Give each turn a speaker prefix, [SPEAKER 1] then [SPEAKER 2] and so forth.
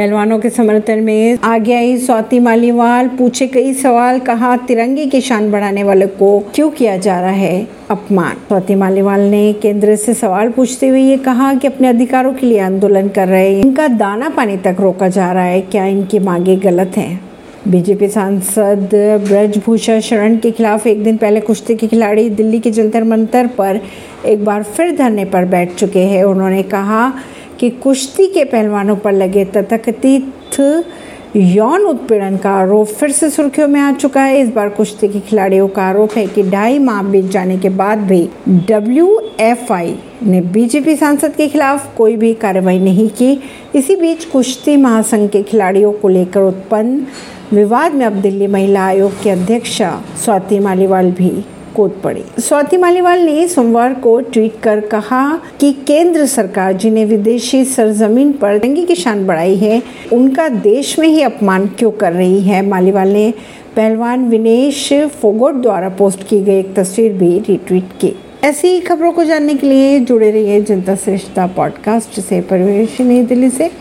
[SPEAKER 1] पहलवानों के समर्थन में आगे आई स्वाति मालीवाल, पूछे कई सवाल, कहा, तिरंगे की शान बढ़ाने वाले को क्यों किया जा रहा है अपमान? स्वाति मालीवाल ने केंद्र से सवाल पूछते हुए ये कहा कि अपने अधिकारों के लिए आंदोलन कर रहे हैं। इनका दाना पानी तक रोका जा रहा है। क्या इनकी मांगे गलत हैं? बीजेपी सांसद ब्रजभूषण शरण के खिलाफ एक दिन पहले कुश्ती के खिलाड़ी दिल्ली के जंतर मंतर पर एक बार फिर धरने पर बैठ चुके हैं। उन्होंने कहा कि कुश्ती के पहलवानों पर लगे तथाकथित यौन उत्पीड़न का आरोप फिर से सुर्खियों में आ चुका है। इस बार कुश्ती के खिलाड़ियों का आरोप है कि ढाई माह बीत जाने के बाद भी डब्ल्यूएफआई ने बीजेपी सांसद के खिलाफ कोई भी कार्रवाई नहीं की। इसी बीच कुश्ती महासंघ के खिलाड़ियों को लेकर उत्पन्न विवाद में अब दिल्ली महिला आयोग की अध्यक्षा स्वाति मालीवाल भी कूद पड़ी। स्वाति मालीवाल ने सोमवार को ट्वीट कर कहा कि केंद्र सरकार, जिन्हें विदेशी सरजमीन पर दंगी की शान बढ़ाई है, उनका देश में ही अपमान क्यों कर रही है? मालीवाल ने पहलवान विनेश फोगोट द्वारा पोस्ट की गई एक तस्वीर भी रिट्वीट की। ऐसी खबरों को जानने के लिए जुड़े रहिए जनता श्रेष्ठता पॉडकास्ट से। परवेश, नई दिल्ली से।